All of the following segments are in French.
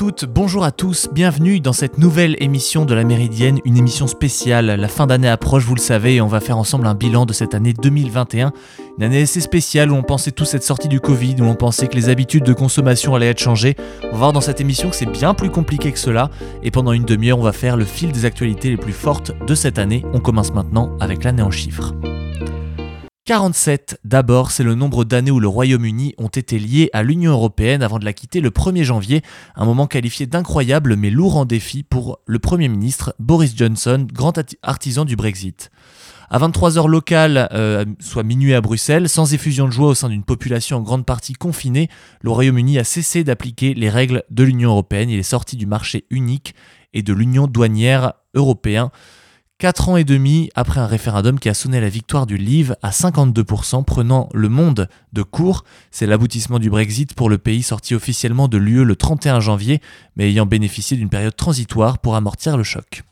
Bonjour à tous, bienvenue dans cette nouvelle émission de la Méridienne, une émission spéciale. La fin d'année approche, vous le savez, et on va faire ensemble un bilan de cette année 2021. Une année assez spéciale où on pensait tous être sortis du Covid, où on pensait que les habitudes de consommation allaient être changées. On va voir dans cette émission que c'est bien plus compliqué que cela, et pendant une demi-heure, on va faire le fil des actualités les plus fortes de cette année. On commence maintenant avec l'année en chiffres. 47, d'abord, c'est le nombre d'années où le Royaume-Uni ont été liés à l'Union européenne avant de la quitter le 1er janvier, un moment qualifié d'incroyable mais lourd en défi pour le Premier ministre Boris Johnson, grand artisan du Brexit. À 23h locales, euh, soit minuit à Bruxelles, sans effusion de joie au sein d'une population en grande partie confinée, le Royaume-Uni a cessé d'appliquer les règles de l'Union européenne. Il est sorti du marché unique et de l'Union douanière européenne. 4 ans et demi après un référendum qui a sonné la victoire du Leave à 52%, prenant le monde de court, c'est l'aboutissement du Brexit pour le pays sorti officiellement de l'UE le 31 janvier, mais ayant bénéficié d'une période transitoire pour amortir le choc.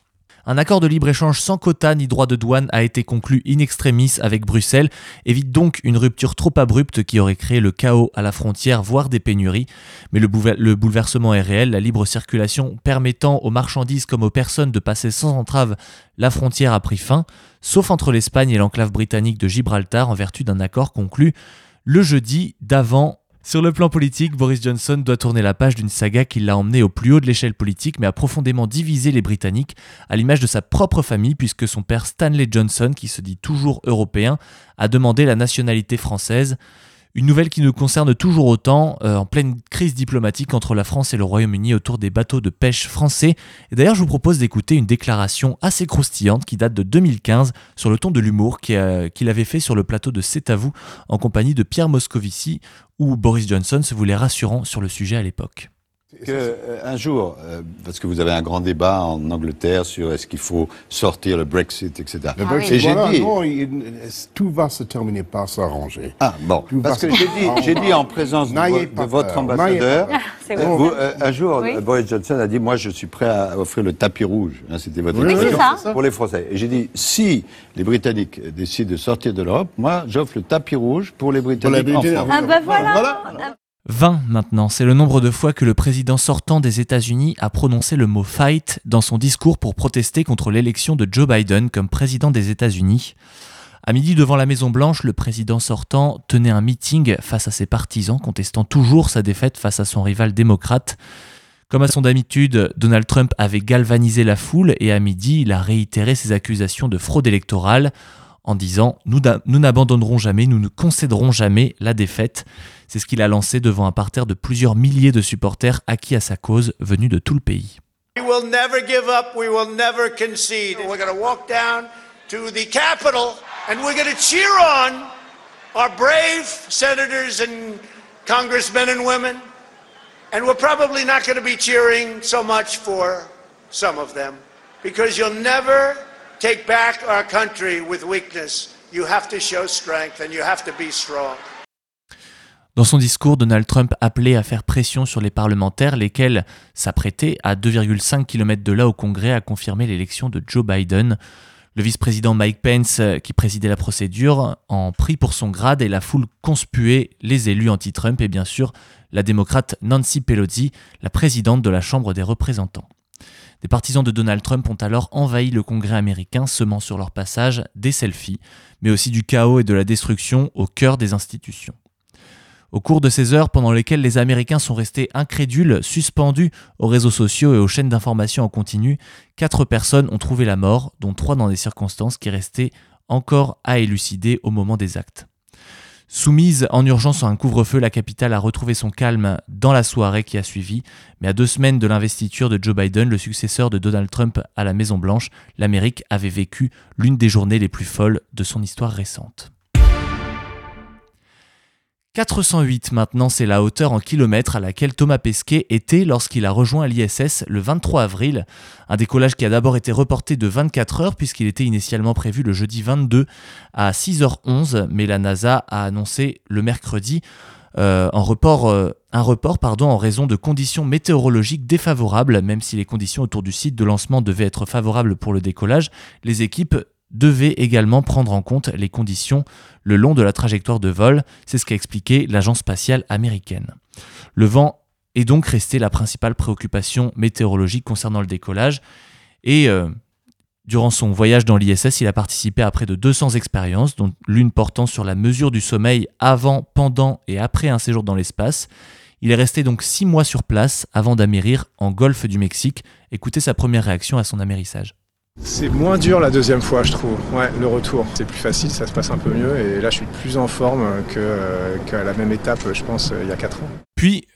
Un accord de libre-échange sans quota ni droit de douane a été conclu in extremis avec Bruxelles, évite donc une rupture trop abrupte qui aurait créé le chaos à la frontière, voire des pénuries. Mais le, bouleversement est réel, la libre circulation permettant aux marchandises comme aux personnes de passer sans entrave la frontière a pris fin, sauf entre l'Espagne et l'enclave britannique de Gibraltar en vertu d'un accord conclu le jeudi d'avant sur le plan politique, Boris Johnson doit tourner la page d'une saga qui l'a emmené au plus haut de l'échelle politique mais a profondément divisé les Britanniques, à l'image de sa propre famille puisque son père Stanley Johnson, qui se dit toujours européen, a demandé la nationalité française. Une nouvelle qui nous concerne toujours autant, euh, en pleine crise diplomatique entre la France et le Royaume-Uni autour des bateaux de pêche français. Et d'ailleurs, je vous propose d'écouter une déclaration assez croustillante qui date de 2015 sur le ton de l'humour qu'il avait fait sur le plateau de C'est à vous en compagnie de Pierre Moscovici, où Boris Johnson se voulait rassurant sur le sujet à l'époque que, euh, un jour, euh, parce que vous avez un grand débat en Angleterre sur est-ce qu'il faut sortir le Brexit, etc. Le Brexit, Et j'ai dit, non, tout va se terminer par s'arranger. Ah bon, parce que j'ai dit, j'ai dit en présence de, votre ambassadeur, euh, un jour, Boris Johnson a dit, moi je suis prêt à offrir le tapis rouge. Hein, C'était votre oui, pour les Français. Et j'ai dit, si les Britanniques décident de sortir de l'Europe, moi j'offre le tapis rouge pour les Britanniques. en France. Ah ben voilà. voilà. 20 maintenant, c'est le nombre de fois que le président sortant des États-Unis a prononcé le mot fight dans son discours pour protester contre l'élection de Joe Biden comme président des États-Unis. À midi devant la Maison Blanche, le président sortant tenait un meeting face à ses partisans contestant toujours sa défaite face à son rival démocrate. Comme à son habitude, Donald Trump avait galvanisé la foule et à midi, il a réitéré ses accusations de fraude électorale en disant Nous n'abandonnerons jamais, nous ne concéderons jamais la défaite. C'est ce qu'il a lancé devant un parterre de plusieurs milliers de supporters acquis à sa cause venus de tout le pays. We will never give up, we will never concede. We're going to walk down to the Capitol and we're going to cheer on our brave senators and congressmen and women. And we're probably not going to be cheering so much for some of them because you'll never take back our country with weakness. You have to show strength and you have to be strong. Dans son discours, Donald Trump appelait à faire pression sur les parlementaires, lesquels s'apprêtaient à 2,5 km de là au Congrès à confirmer l'élection de Joe Biden. Le vice-président Mike Pence, qui présidait la procédure, en prit pour son grade et la foule conspuait les élus anti-Trump et bien sûr la démocrate Nancy Pelosi, la présidente de la Chambre des représentants. Des partisans de Donald Trump ont alors envahi le Congrès américain, semant sur leur passage des selfies, mais aussi du chaos et de la destruction au cœur des institutions. Au cours de ces heures pendant lesquelles les Américains sont restés incrédules, suspendus aux réseaux sociaux et aux chaînes d'information en continu, quatre personnes ont trouvé la mort, dont trois dans des circonstances qui restaient encore à élucider au moment des actes. Soumise en urgence à un couvre-feu, la capitale a retrouvé son calme dans la soirée qui a suivi, mais à deux semaines de l'investiture de Joe Biden, le successeur de Donald Trump à la Maison-Blanche, l'Amérique avait vécu l'une des journées les plus folles de son histoire récente. 408 maintenant, c'est la hauteur en kilomètres à laquelle Thomas Pesquet était lorsqu'il a rejoint l'ISS le 23 avril. Un décollage qui a d'abord été reporté de 24 heures puisqu'il était initialement prévu le jeudi 22 à 6h11, mais la NASA a annoncé le mercredi euh, euh, un report en raison de conditions météorologiques défavorables, même si les conditions autour du site de lancement devaient être favorables pour le décollage. Les équipes devait également prendre en compte les conditions le long de la trajectoire de vol, c'est ce qu'a expliqué l'agence spatiale américaine. Le vent est donc restée la principale préoccupation météorologique concernant le décollage. Et euh, durant son voyage dans l'ISS, il a participé à près de 200 expériences, dont l'une portant sur la mesure du sommeil avant, pendant et après un séjour dans l'espace. Il est resté donc six mois sur place avant d'amérir en golfe du Mexique. Écoutez sa première réaction à son amérissage. C'est moins dur la deuxième fois, je trouve. Ouais, le retour. C'est plus facile, ça se passe un peu mieux. Et là, je suis plus en forme qu'à la même étape, je pense, il y a 4 ans. Puis,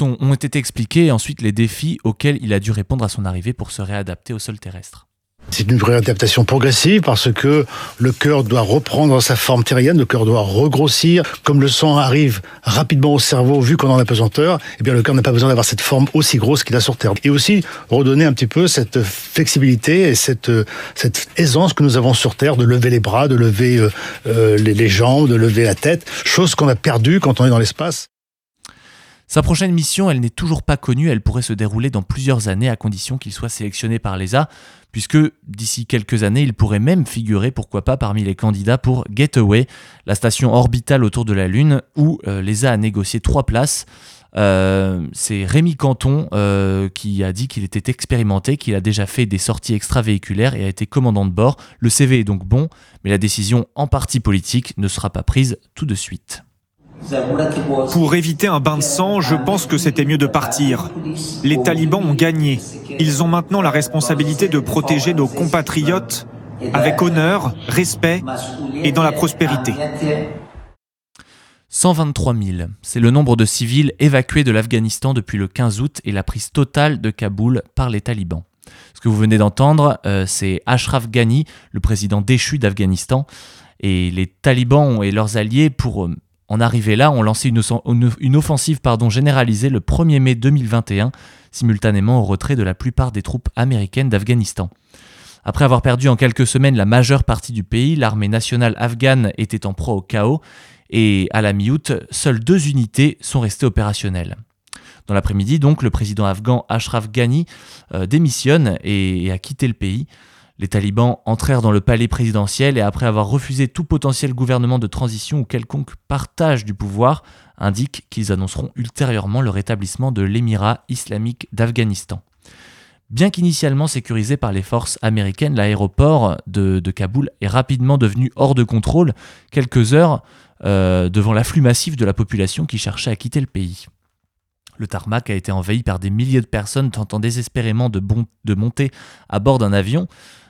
ont été expliqués ensuite les défis auxquels il a dû répondre à son arrivée pour se réadapter au sol terrestre. C'est une vraie adaptation progressive parce que le cœur doit reprendre sa forme terrienne, le cœur doit regrossir. Comme le sang arrive rapidement au cerveau vu qu'on en a pesanteur, eh bien le cœur n'a pas besoin d'avoir cette forme aussi grosse qu'il a sur Terre. Et aussi redonner un petit peu cette flexibilité et cette, cette aisance que nous avons sur Terre de lever les bras, de lever euh, euh, les jambes, de lever la tête, chose qu'on a perdue quand on est dans l'espace. Sa prochaine mission, elle n'est toujours pas connue, elle pourrait se dérouler dans plusieurs années à condition qu'il soit sélectionné par l'ESA, puisque d'ici quelques années, il pourrait même figurer, pourquoi pas, parmi les candidats pour Getaway, la station orbitale autour de la Lune, où euh, l'ESA a négocié trois places. Euh, c'est Rémi Canton euh, qui a dit qu'il était expérimenté, qu'il a déjà fait des sorties extravéhiculaires et a été commandant de bord. Le CV est donc bon, mais la décision en partie politique ne sera pas prise tout de suite. Pour éviter un bain de sang, je pense que c'était mieux de partir. Les talibans ont gagné. Ils ont maintenant la responsabilité de protéger nos compatriotes avec honneur, respect et dans la prospérité. 123 000, c'est le nombre de civils évacués de l'Afghanistan depuis le 15 août et la prise totale de Kaboul par les talibans. Ce que vous venez d'entendre, euh, c'est Ashraf Ghani, le président déchu d'Afghanistan, et les talibans et leurs alliés, pour en arriver là, ont lancé une, offensive pardon, généralisée le 1er mai 2021, simultanément au retrait de la plupart des troupes américaines d'Afghanistan. Après avoir perdu en quelques semaines la majeure partie du pays, l'armée nationale afghane était en proie au chaos et à la mi-août, seules deux unités sont restées opérationnelles. Dans l'après-midi, donc, le président afghan Ashraf Ghani euh, démissionne et a quitté le pays. Les talibans entrèrent dans le palais présidentiel et après avoir refusé tout potentiel gouvernement de transition ou quelconque partage du pouvoir, indiquent qu'ils annonceront ultérieurement le rétablissement de l'émirat islamique d'Afghanistan. Bien qu'initialement sécurisé par les forces américaines, l'aéroport de, Kaboul est rapidement devenu hors de contrôle quelques heures euh, devant l'afflux massif de la population qui cherchait à quitter le pays. Le tarmac a été envahi par des milliers de personnes tentant désespérément de, de monter à bord d'un avion.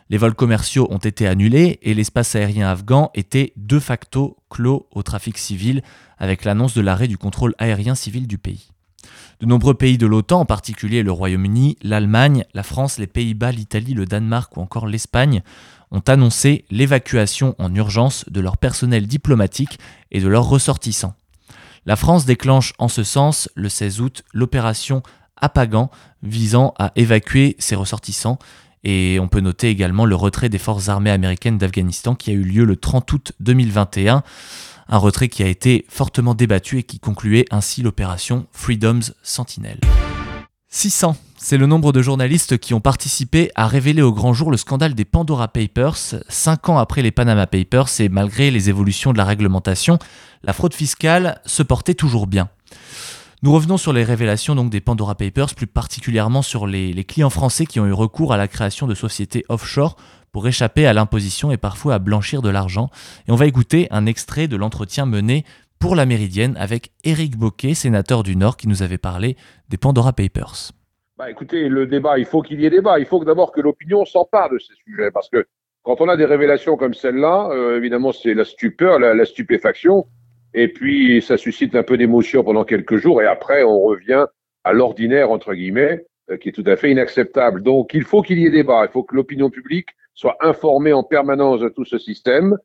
Les vols commerciaux ont été annulés et l'espace aérien afghan était de facto clos au trafic civil avec l'annonce de l'arrêt du contrôle aérien civil du pays. De nombreux pays de l'OTAN, en particulier le Royaume-Uni, l'Allemagne, la France, les Pays-Bas, l'Italie, le Danemark ou encore l'Espagne, ont annoncé l'évacuation en urgence de leur personnel diplomatique et de leurs ressortissants. La France déclenche en ce sens le 16 août l'opération Apagan visant à évacuer ses ressortissants et on peut noter également le retrait des forces armées américaines d'Afghanistan qui a eu lieu le 30 août 2021. Un retrait qui a été fortement débattu et qui concluait ainsi l'opération Freedom's Sentinel. 600, c'est le nombre de journalistes qui ont participé à révéler au grand jour le scandale des Pandora Papers, cinq ans après les Panama Papers et malgré les évolutions de la réglementation, la fraude fiscale se portait toujours bien. Nous revenons sur les révélations des Pandora Papers, plus particulièrement sur les, clients français qui ont eu recours à la création de sociétés offshore pour échapper à l'imposition et parfois à blanchir de l'argent. Et on va écouter un extrait de l'entretien mené pour la Méridienne avec Éric Boquet, sénateur du Nord, qui nous avait parlé des Pandora Papers. Bah écoutez, le débat, il faut qu'il y ait débat. Il faut d'abord que l'opinion s'empare de ces sujets, parce que quand on a des révélations comme celle-là, euh, évidemment, c'est la stupeur, la, stupéfaction. Et puis, ça suscite un peu d'émotion pendant quelques jours. Et après, on revient à l'ordinaire, entre guillemets, euh, qui est tout à fait inacceptable. Donc, il faut qu'il y ait débat. Il faut que l'opinion publique soit informée en permanence de tout ce système.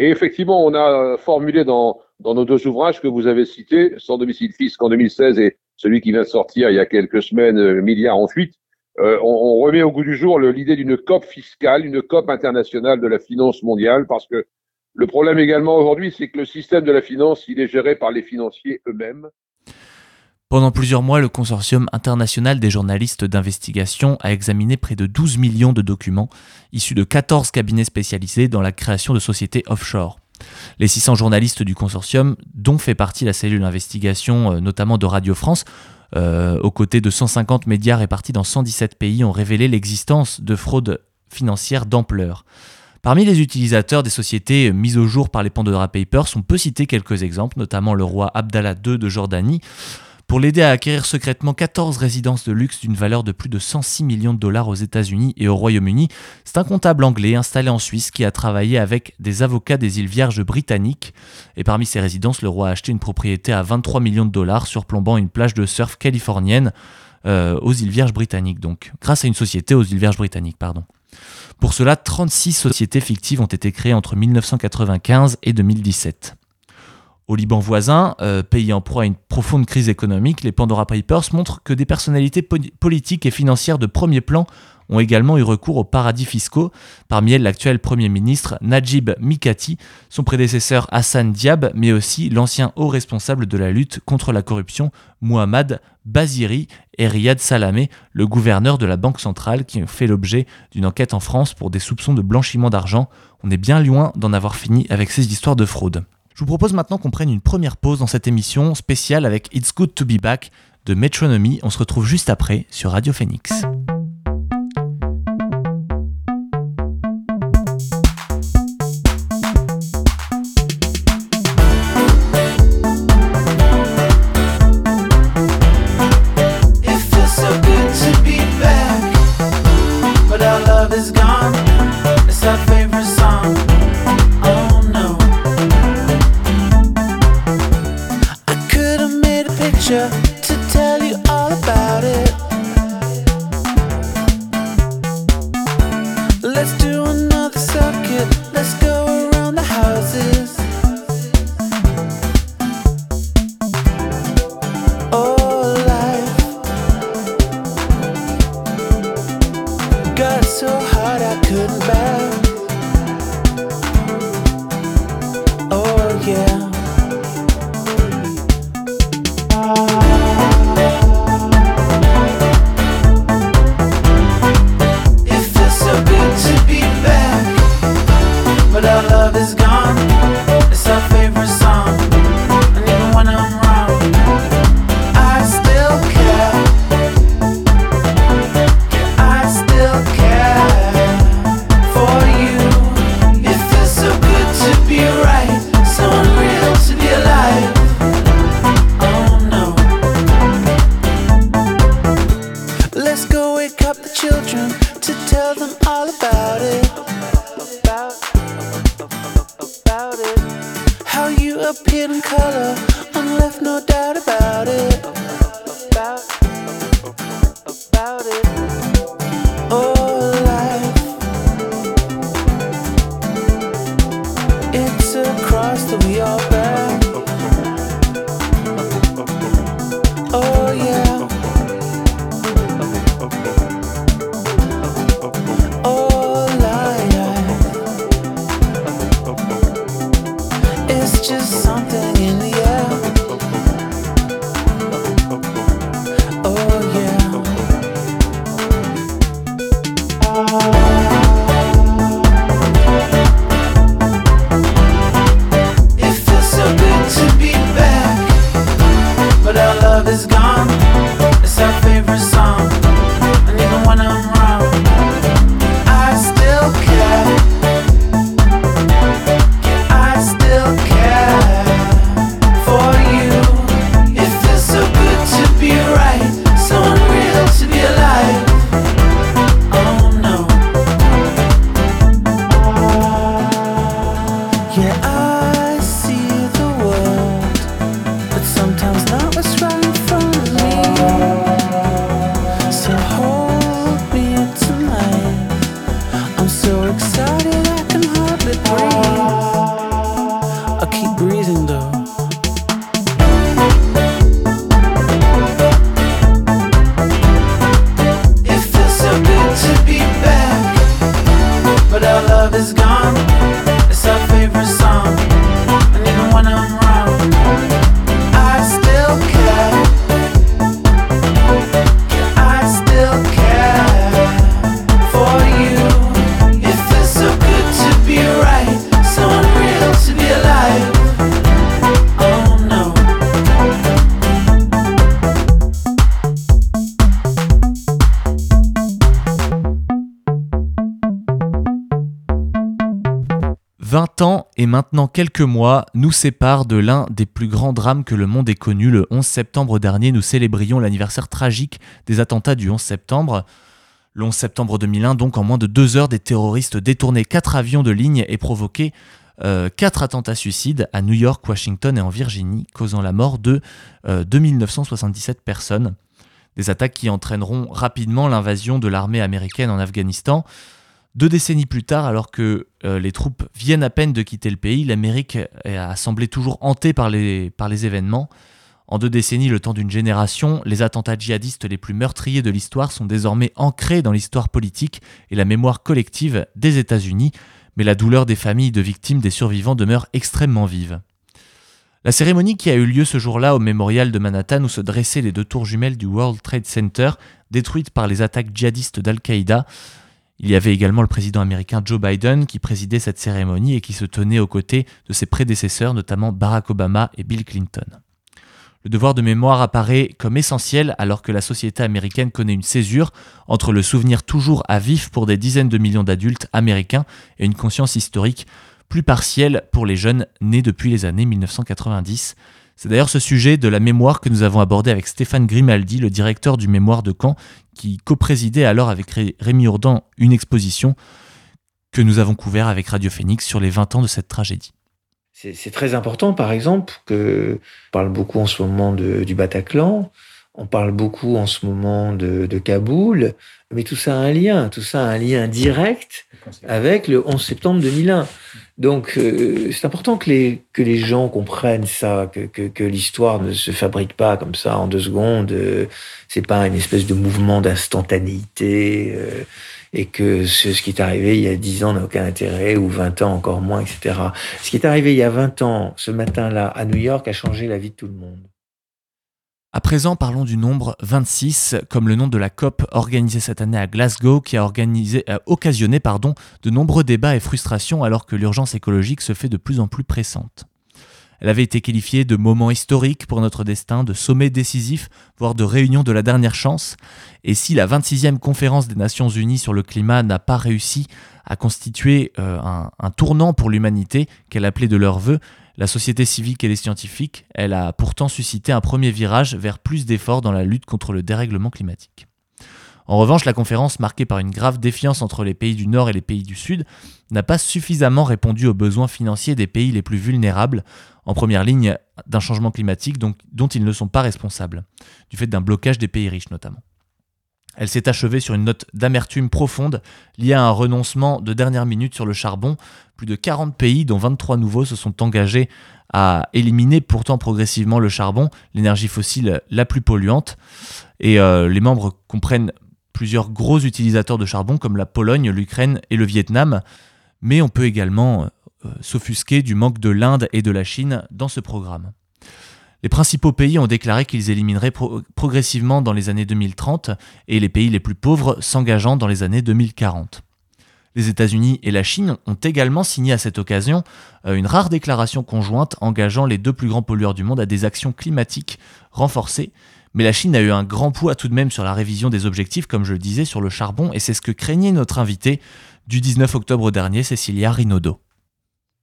Et effectivement, on a formulé dans, dans nos deux ouvrages que vous avez cités, Sans domicile fisc en 2016 et celui qui vient de sortir il y a quelques semaines, euh, Milliard ensuite, euh, on, on, remet au goût du jour l'idée d'une COP fiscale, une COP internationale de la finance mondiale, parce que le problème également aujourd'hui, c'est que le système de la finance, il est géré par les financiers eux-mêmes. Pendant plusieurs mois, le Consortium international des journalistes d'investigation a examiné près de 12 millions de documents issus de 14 cabinets spécialisés dans la création de sociétés offshore. Les 600 journalistes du consortium, dont fait partie la cellule d'investigation, euh, notamment de Radio France, aux côtés de 150 médias répartis dans 117 pays, ont révélé l'existence de fraudes financières d'ampleur. Parmi les utilisateurs des sociétés mises au jour par les Pandora Papers, on peut citer quelques exemples, notamment le roi Abdallah II de Jordanie, pour l'aider à acquérir secrètement 14 résidences de luxe d'une valeur de plus de 106 millions de dollars aux États-Unis et au Royaume-Uni. C'est un comptable anglais installé en Suisse qui a travaillé avec des avocats des îles Vierges britanniques. Et parmi ces résidences, le roi a acheté une propriété à 23 millions de dollars surplombant une plage de surf californienne euh, aux îles Vierges britanniques, donc grâce à une société aux îles Vierges britanniques, pardon. Pour cela, 36 sociétés fictives ont été créées entre 1995 et 2017. Au Liban voisin, euh, pays en proie à une profonde crise économique, les Pandora Papers montrent que des personnalités politiques et financières de premier plan ont également eu recours aux paradis fiscaux, parmi elles l'actuel Premier ministre Najib Mikati, son prédécesseur Hassan Diab, mais aussi l'ancien haut responsable de la lutte contre la corruption Muhammad Baziri et Riyad Salamé, le gouverneur de la Banque centrale qui ont fait l'objet d'une enquête en France pour des soupçons de blanchiment d'argent. On est bien loin d'en avoir fini avec ces histoires de fraude. Je vous propose maintenant qu'on prenne une première pause dans cette émission spéciale avec It's Good to Be Back de Metronomy. On se retrouve juste après sur Radio Phoenix. Maintenant quelques mois nous séparent de l'un des plus grands drames que le monde ait connu. Le 11 septembre dernier, nous célébrions l'anniversaire tragique des attentats du 11 septembre. Le 11 septembre 2001, donc en moins de deux heures, des terroristes détournaient quatre avions de ligne et provoquaient euh, quatre attentats suicides à New York, Washington et en Virginie, causant la mort de 2977 euh, personnes. Des attaques qui entraîneront rapidement l'invasion de l'armée américaine en Afghanistan. Deux décennies plus tard, alors que euh, les troupes viennent à peine de quitter le pays, l'Amérique a semblé toujours hantée par les, par les événements. En deux décennies, le temps d'une génération, les attentats djihadistes les plus meurtriers de l'histoire sont désormais ancrés dans l'histoire politique et la mémoire collective des États-Unis, mais la douleur des familles de victimes des survivants demeure extrêmement vive. La cérémonie qui a eu lieu ce jour-là au mémorial de Manhattan où se dressaient les deux tours jumelles du World Trade Center, détruites par les attaques djihadistes d'Al-Qaïda, il y avait également le président américain Joe Biden qui présidait cette cérémonie et qui se tenait aux côtés de ses prédécesseurs, notamment Barack Obama et Bill Clinton. Le devoir de mémoire apparaît comme essentiel alors que la société américaine connaît une césure entre le souvenir toujours à vif pour des dizaines de millions d'adultes américains et une conscience historique plus partielle pour les jeunes nés depuis les années 1990. C'est d'ailleurs ce sujet de la mémoire que nous avons abordé avec Stéphane Grimaldi, le directeur du mémoire de Caen, qui co-présidait alors avec Rémi Ourdan une exposition que nous avons couvert avec Radio Phoenix sur les 20 ans de cette tragédie. C'est très important, par exemple, que on parle beaucoup en ce moment du Bataclan, on parle beaucoup en ce moment de, de, Kaboul, mais tout ça a un lien, tout ça a un lien direct avec le 11 septembre 2001. Donc, euh, c'est important que les, que les gens comprennent ça, que, que, l'histoire ne se fabrique pas comme ça en deux secondes. Euh, c'est pas une espèce de mouvement d'instantanéité euh, et que ce, ce, qui est arrivé il y a dix ans n'a aucun intérêt ou 20 ans encore moins, etc. Ce qui est arrivé il y a 20 ans, ce matin-là, à New York, a changé la vie de tout le monde. À présent, parlons du nombre 26, comme le nom de la COP organisée cette année à Glasgow, qui a euh, occasionné de nombreux débats et frustrations alors que l'urgence écologique se fait de plus en plus pressante. Elle avait été qualifiée de moment historique pour notre destin, de sommet décisif, voire de réunion de la dernière chance. Et si la 26e conférence des Nations Unies sur le climat n'a pas réussi à constituer euh, un, un tournant pour l'humanité qu'elle appelait de leur vœu, la société civique et les scientifiques, elle a pourtant suscité un premier virage vers plus d'efforts dans la lutte contre le dérèglement climatique. En revanche, la conférence, marquée par une grave défiance entre les pays du Nord et les pays du Sud, n'a pas suffisamment répondu aux besoins financiers des pays les plus vulnérables, en première ligne d'un changement climatique dont, ils ne sont pas responsables, du fait d'un blocage des pays riches notamment. Elle s'est achevée sur une note d'amertume profonde liée à un renoncement de dernière minute sur le charbon. Plus de 40 pays, dont 23 nouveaux, se sont engagés à éliminer pourtant progressivement le charbon, l'énergie fossile la plus polluante. Et euh, les membres comprennent plusieurs gros utilisateurs de charbon comme la Pologne, l'Ukraine et le Vietnam. Mais on peut également euh, s'offusquer du manque de l'Inde et de la Chine dans ce programme. Les principaux pays ont déclaré qu'ils élimineraient progressivement dans les années 2030 et les pays les plus pauvres s'engageant dans les années 2040. Les États-Unis et la Chine ont également signé à cette occasion euh, une rare déclaration conjointe engageant les deux plus grands pollueurs du monde à des actions climatiques renforcées. Mais la Chine a eu un grand poids tout de même sur la révision des objectifs, comme je le disais, sur le charbon, et c'est ce que craignait notre invité du 19 octobre dernier, Cécilia Rinaudot.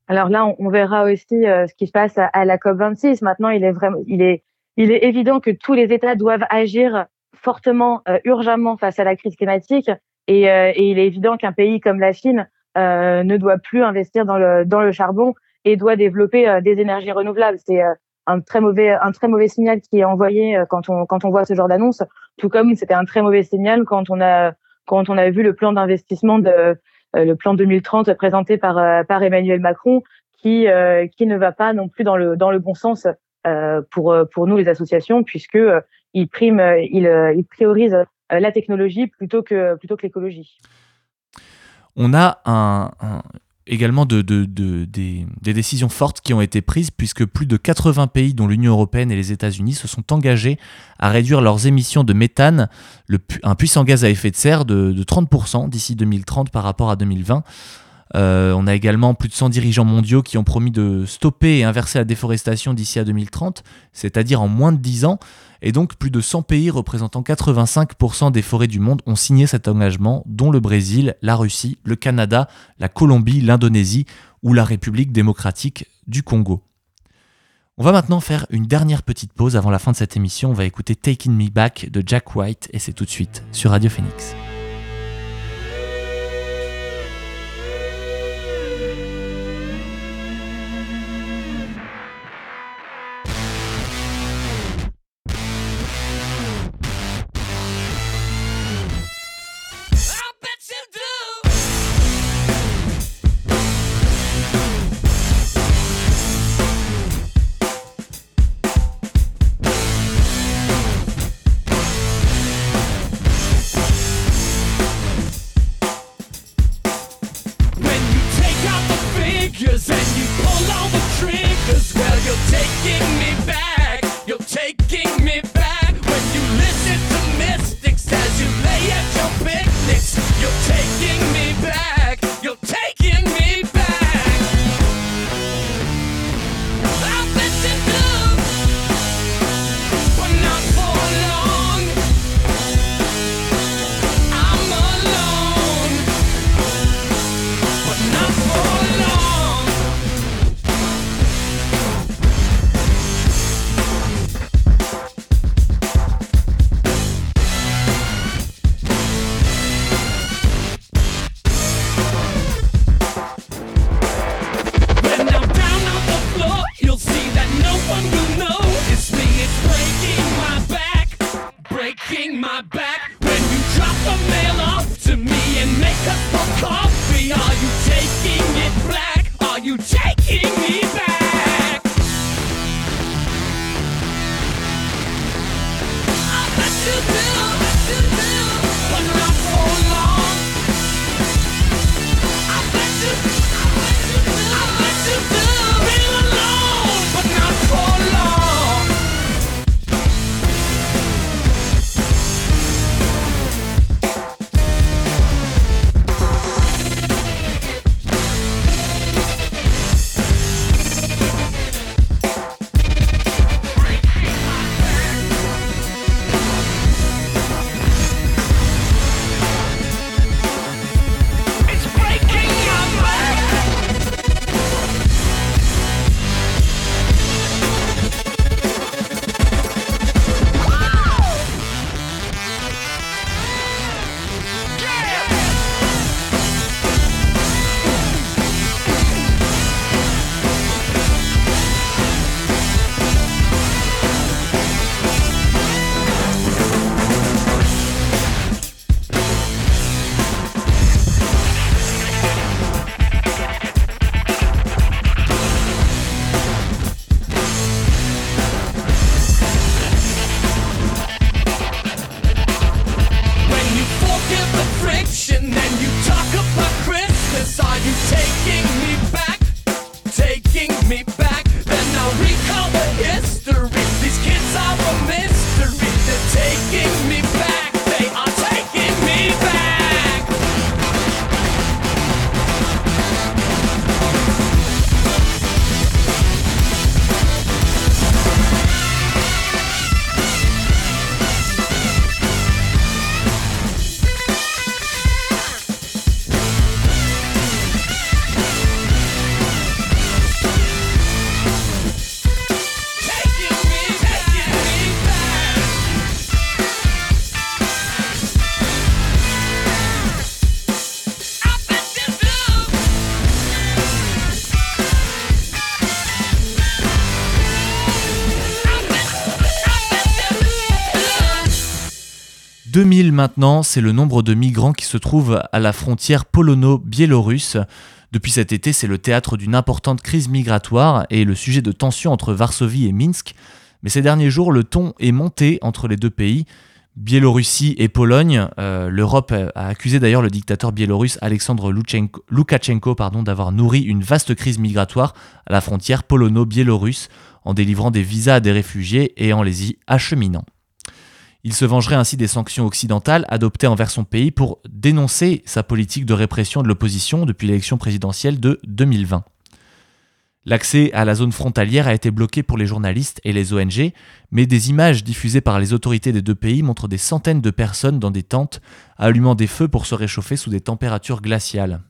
Alors là, on, verra aussi euh, ce qui se passe à, la COP26. Maintenant, il est vraiment, il est, il est évident que tous les États doivent agir fortement, euh, urgemment face à la crise climatique. Et, euh, et il est évident qu'un pays comme la Chine ne doit plus investir dans le, dans le charbon et doit développer des énergies renouvelables. C'est un très mauvais, un très mauvais signal qui est envoyé quand on, quand on voit ce genre d'annonce. Tout comme c'était un très mauvais signal quand on a, quand on a vu le plan d'investissement de euh, le plan 2030 présenté par, euh, par Emmanuel Macron, qui, euh, qui ne va pas non plus dans le, dans le bon sens pour, pour nous les associations, puisque il prime, il, il priorise la technologie plutôt que, plutôt que l'écologie. On a un, également de, des, décisions fortes qui ont été prises puisque plus de 80 pays dont l'Union européenne et les États-Unis se sont engagés à réduire leurs émissions de méthane, un puissant gaz à effet de serre de 30% d'ici 2030 par rapport à 2020. Euh, on a également plus de 100 dirigeants mondiaux qui ont promis de stopper et inverser la déforestation d'ici à 2030, c'est-à-dire en moins de 10 ans. Et donc plus de 100 pays représentant 85% des forêts du monde ont signé cet engagement, dont le Brésil, la Russie, le Canada, la Colombie, l'Indonésie ou la République démocratique du Congo. On va maintenant faire une dernière petite pause avant la fin de cette émission. On va écouter Taking Me Back de Jack White et c'est tout de suite sur Radio Phoenix. Maintenant, c'est le nombre de migrants qui se trouvent à la frontière polono-biélorusse. Depuis cet été, c'est le théâtre d'une importante crise migratoire et le sujet de tensions entre Varsovie et Minsk. Mais ces derniers jours, le ton est monté entre les deux pays. Biélorussie et Pologne. Euh, L'Europe a accusé d'ailleurs le dictateur biélorusse Alexandre Loukachenko d'avoir nourri une vaste crise migratoire à la frontière polono-biélorusse en délivrant des visas à des réfugiés et en les y acheminant. Il se vengerait ainsi des sanctions occidentales adoptées envers son pays pour dénoncer sa politique de répression de l'opposition depuis l'élection présidentielle de 2020. L'accès à la zone frontalière a été bloqué pour les journalistes et les ONG, mais des images diffusées par les autorités des deux pays montrent des centaines de personnes dans des tentes allumant des feux pour se réchauffer sous des températures glaciales.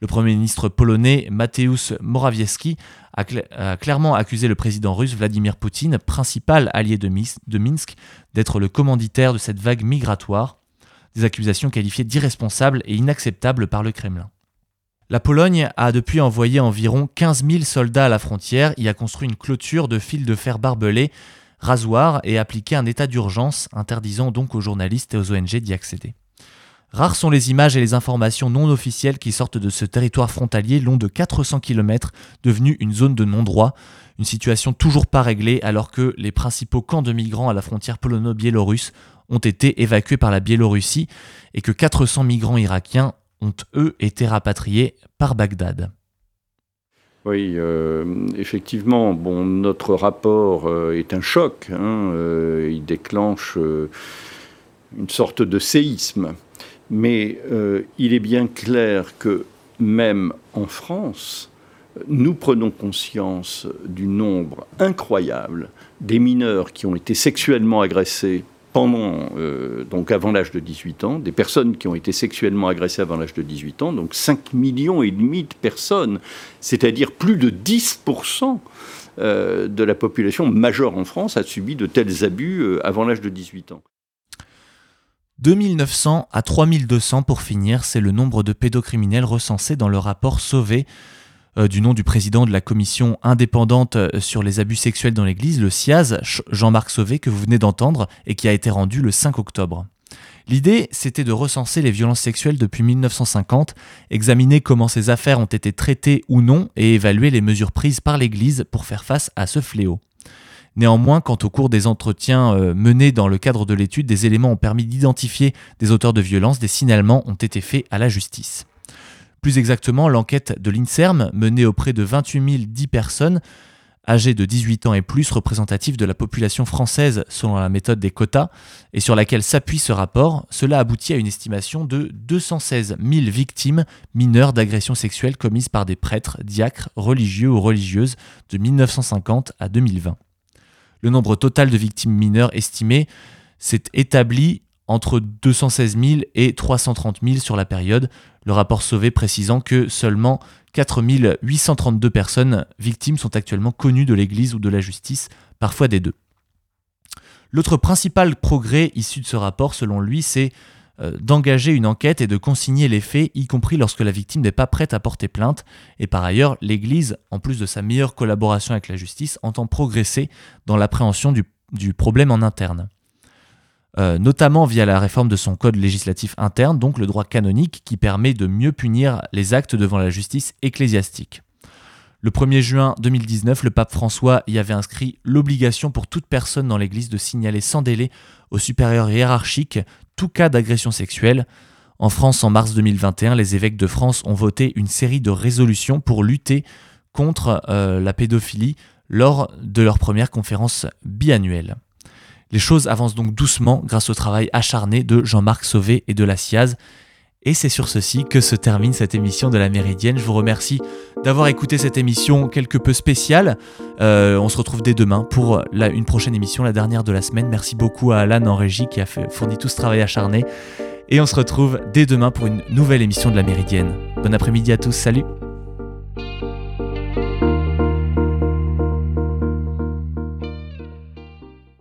Le Premier ministre polonais Mateusz Morawiecki a, clairement accusé le président russe Vladimir Poutine, principal allié de, Minsk, d'être le commanditaire de cette vague migratoire, des accusations qualifiées d'irresponsables et inacceptables par le Kremlin. La Pologne a depuis envoyé environ 15 000 soldats à la frontière, y a construit une clôture de fils de fer barbelés, rasoirs et appliqué un état d'urgence, interdisant donc aux journalistes et aux ONG d'y accéder. Rares sont les images et les informations non officielles qui sortent de ce territoire frontalier long de 400 km, devenu une zone de non-droit, une situation toujours pas réglée alors que les principaux camps de migrants à la frontière polono-biélorusse ont été évacués par la Biélorussie et que 400 migrants irakiens ont eux été rapatriés par Bagdad. Oui, euh, effectivement, bon, notre rapport euh, est un choc. Hein, euh, il déclenche une sorte de séisme. Mais il est bien clair que même en France, nous prenons conscience du nombre incroyable des mineurs qui ont été sexuellement agressés euh, avant l'âge de 18 ans, des personnes qui ont été sexuellement agressées avant l'âge de 18 ans, donc 5 millions et demi de personnes, c'est-à-dire plus de 10% euh, de la population majeure en France a subi de tels abus euh, avant l'âge de 18 ans. 2900 à 3200 pour finir, c'est le nombre de pédocriminels recensés dans le rapport Sauvé euh, du nom du président de la commission indépendante euh, sur les abus sexuels dans l'Église, le CIAZ, Jean-Marc Sauvé, que vous venez d'entendre et qui a été rendu le 5 octobre. L'idée, c'était de recenser les violences sexuelles depuis 1950, examiner comment ces affaires ont été traitées ou non et évaluer les mesures prises par l'Église pour faire face à ce fléau. Néanmoins, quand au cours des entretiens euh, menés dans le cadre de l'étude, des éléments ont permis d'identifier des auteurs de violences, des signalements ont été faits à la justice. Plus exactement, l'enquête de l'INSERM, menée auprès de 28 010 personnes âgées de 18 ans et plus, représentatives de la population française selon la méthode des quotas, et sur laquelle s'appuie ce rapport, cela aboutit à une estimation de 216 000 victimes mineures d'agressions sexuelles commises par des prêtres, diacres, religieux ou religieuses de 1950 à 2020. Le nombre total de victimes mineures estimées s'est établi entre 216 000 et 330 000 sur la période, le rapport Sauvé précisant que seulement 4 832 personnes victimes sont actuellement connues de l'Église ou de la justice, parfois des deux. L'autre principal progrès issu de ce rapport, selon lui, c'est d'engager une enquête et de consigner les faits, y compris lorsque la victime n'est pas prête à porter plainte. Et par ailleurs, l'Église, en plus de sa meilleure collaboration avec la justice, entend progresser dans l'appréhension du problème en interne. Euh, notamment via la réforme de son code législatif interne, donc le droit canonique, qui permet de mieux punir les actes devant la justice ecclésiastique. Le 1er juin 2019, le pape François y avait inscrit l'obligation pour toute personne dans l'Église de signaler sans délai au supérieur hiérarchique tout cas d'agression sexuelle. En France, en mars 2021, les évêques de France ont voté une série de résolutions pour lutter contre euh, la pédophilie lors de leur première conférence biannuelle. Les choses avancent donc doucement grâce au travail acharné de Jean-Marc Sauvé et de la SIAZ. Et c'est sur ceci que se termine cette émission de la Méridienne. Je vous remercie d'avoir écouté cette émission quelque peu spéciale. Euh, on se retrouve dès demain pour une prochaine émission, la dernière de la semaine. Merci beaucoup à Alan en régie qui a fourni tout ce travail acharné. Et on se retrouve dès demain pour une nouvelle émission de la Méridienne. Bon après-midi à tous, salut